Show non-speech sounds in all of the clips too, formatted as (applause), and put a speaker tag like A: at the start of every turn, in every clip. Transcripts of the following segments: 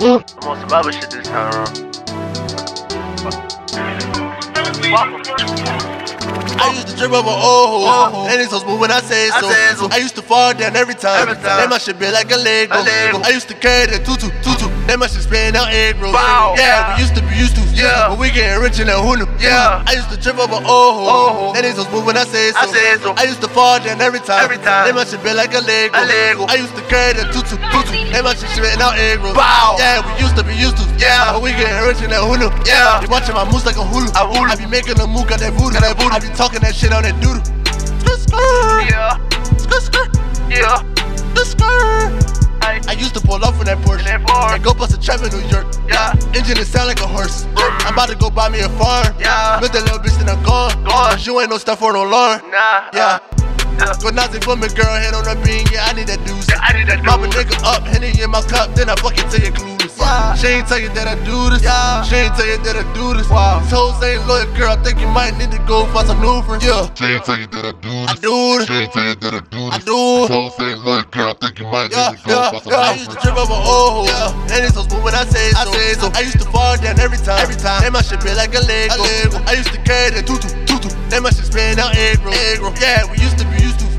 A: I'm on some other shit this time around.
B: I used to trip over old hoes, and it's so smooth when I say
A: I
B: so.
A: say so.
B: I used to fall down every time.
A: Every time.
B: Then my shit be like a Lego.
A: Lego.
B: I used to carry the tutu, tutu. Then my shit spin out egg rolls.
A: Wow.
B: Yeah,
A: Yeah.
B: we used to be used to.
A: Yeah.
B: But we getting rich in that hunu.
A: Yeah.
B: I used to trip over old
A: Old
B: hoes,
A: hoes.
B: so smooth when I say so.
A: I say so.
B: I used to fall down every time.
A: Every time.
B: Then my shit be like a Lego.
A: A Lego.
B: I used to carry the tutu, tutu. Then my shit spin out egg rolls.
A: Wow.
B: Yeah, we used to be used to.
A: Yeah.
B: But we getting rich in that hunu.
A: Yeah.
B: You watching my moves like a hulu.
A: A hulu.
B: I be making a move, got that voodoo. Got that voodoo. I be talking that shit on that doodle.
A: Yeah,
B: In Porsche. and go bust a trap in New York.
A: yeah,
B: Engine it sound like a horse. I'm about to go buy me a farm.
A: Yeah.
B: With that little bitch and I'm gone.
A: Gone.
B: Cause you ain't no stuff for no alarm.
A: nah.
B: Yeah.
A: Uh,
B: Go nothing for me, girl. Head on the bean. Yeah, I need that deuce.
A: yeah, I need that
B: Mop a nigga up, Henny in my cup, then I fuck it tell you clueless. She ain't tell you that I do this.
A: Yeah.
B: She ain't tell you that I do this.
A: Wow.
B: This hoes ain't loyal, girl. I think you might need to go for some new friends. Yeah.
C: She ain't tell you that I do this.
B: I do this.
C: She ain't tell you that I do this.
B: I
C: this.
B: do.
C: So say, look, girl, I think you might
B: Yeah,
C: need to go
B: yeah,
C: for some
B: yeah. I used to trip over old hoes. Yeah. And it's so smooth when I say so. I say so. I used to fall down every time. Every time. Then my shit be like a Lego. A Lego. I used to carry the tutu, tutu. Then my shit spin out egg roll. Egg roll. Yeah, we used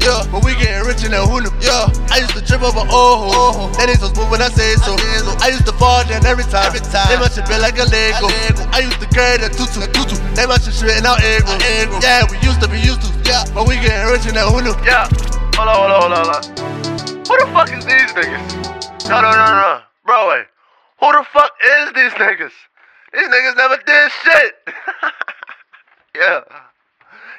B: Yeah. But we getting rich in that hunu. Yeah. I used to trip over hoes. And it's so smooth when I say so. I used to fall down every time. Every time. Then my shit be like a Lego. I used to carry the tutu, tutu. Then my shit spin out egg roll. Egg roll. Yeah, we used to be used to. Yeah. But we getting rich in that hunu.
A: Yeah. Hold on, hold on, hold on, hold on. Who the fuck is these niggas? No, no, no, no. Bro, wait. Who the fuck is these niggas? These niggas never did shit. (laughs) yeah.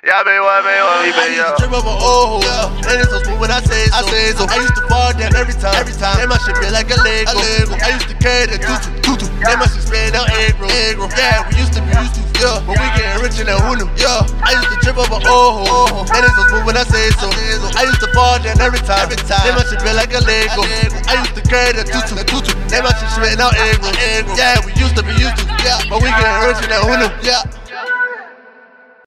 A: Yeah, I mean, what, I mean, I
B: used
A: yeah.
B: to trip over old hoes. And it's so smooth when I say so. I say so. I used to fall down every time. Every time. Then my shit be like a Lego. A Lego. I used to carry the tutu, tutu. Then my shit spin out egg roll. Yeah, we used to be used to. Yeah, but we getting rich in that hunu. Yeah, I used to trip over old hoes. And it's so smooth when I say so. I used to fall down every time. Every time. Then my shit be like a Lego. I used to carry the tutu, the tutu. Then my shit spin out egg roll. Yeah, we used to be used to. Yeah, but we getting rich in that hunu. Yeah.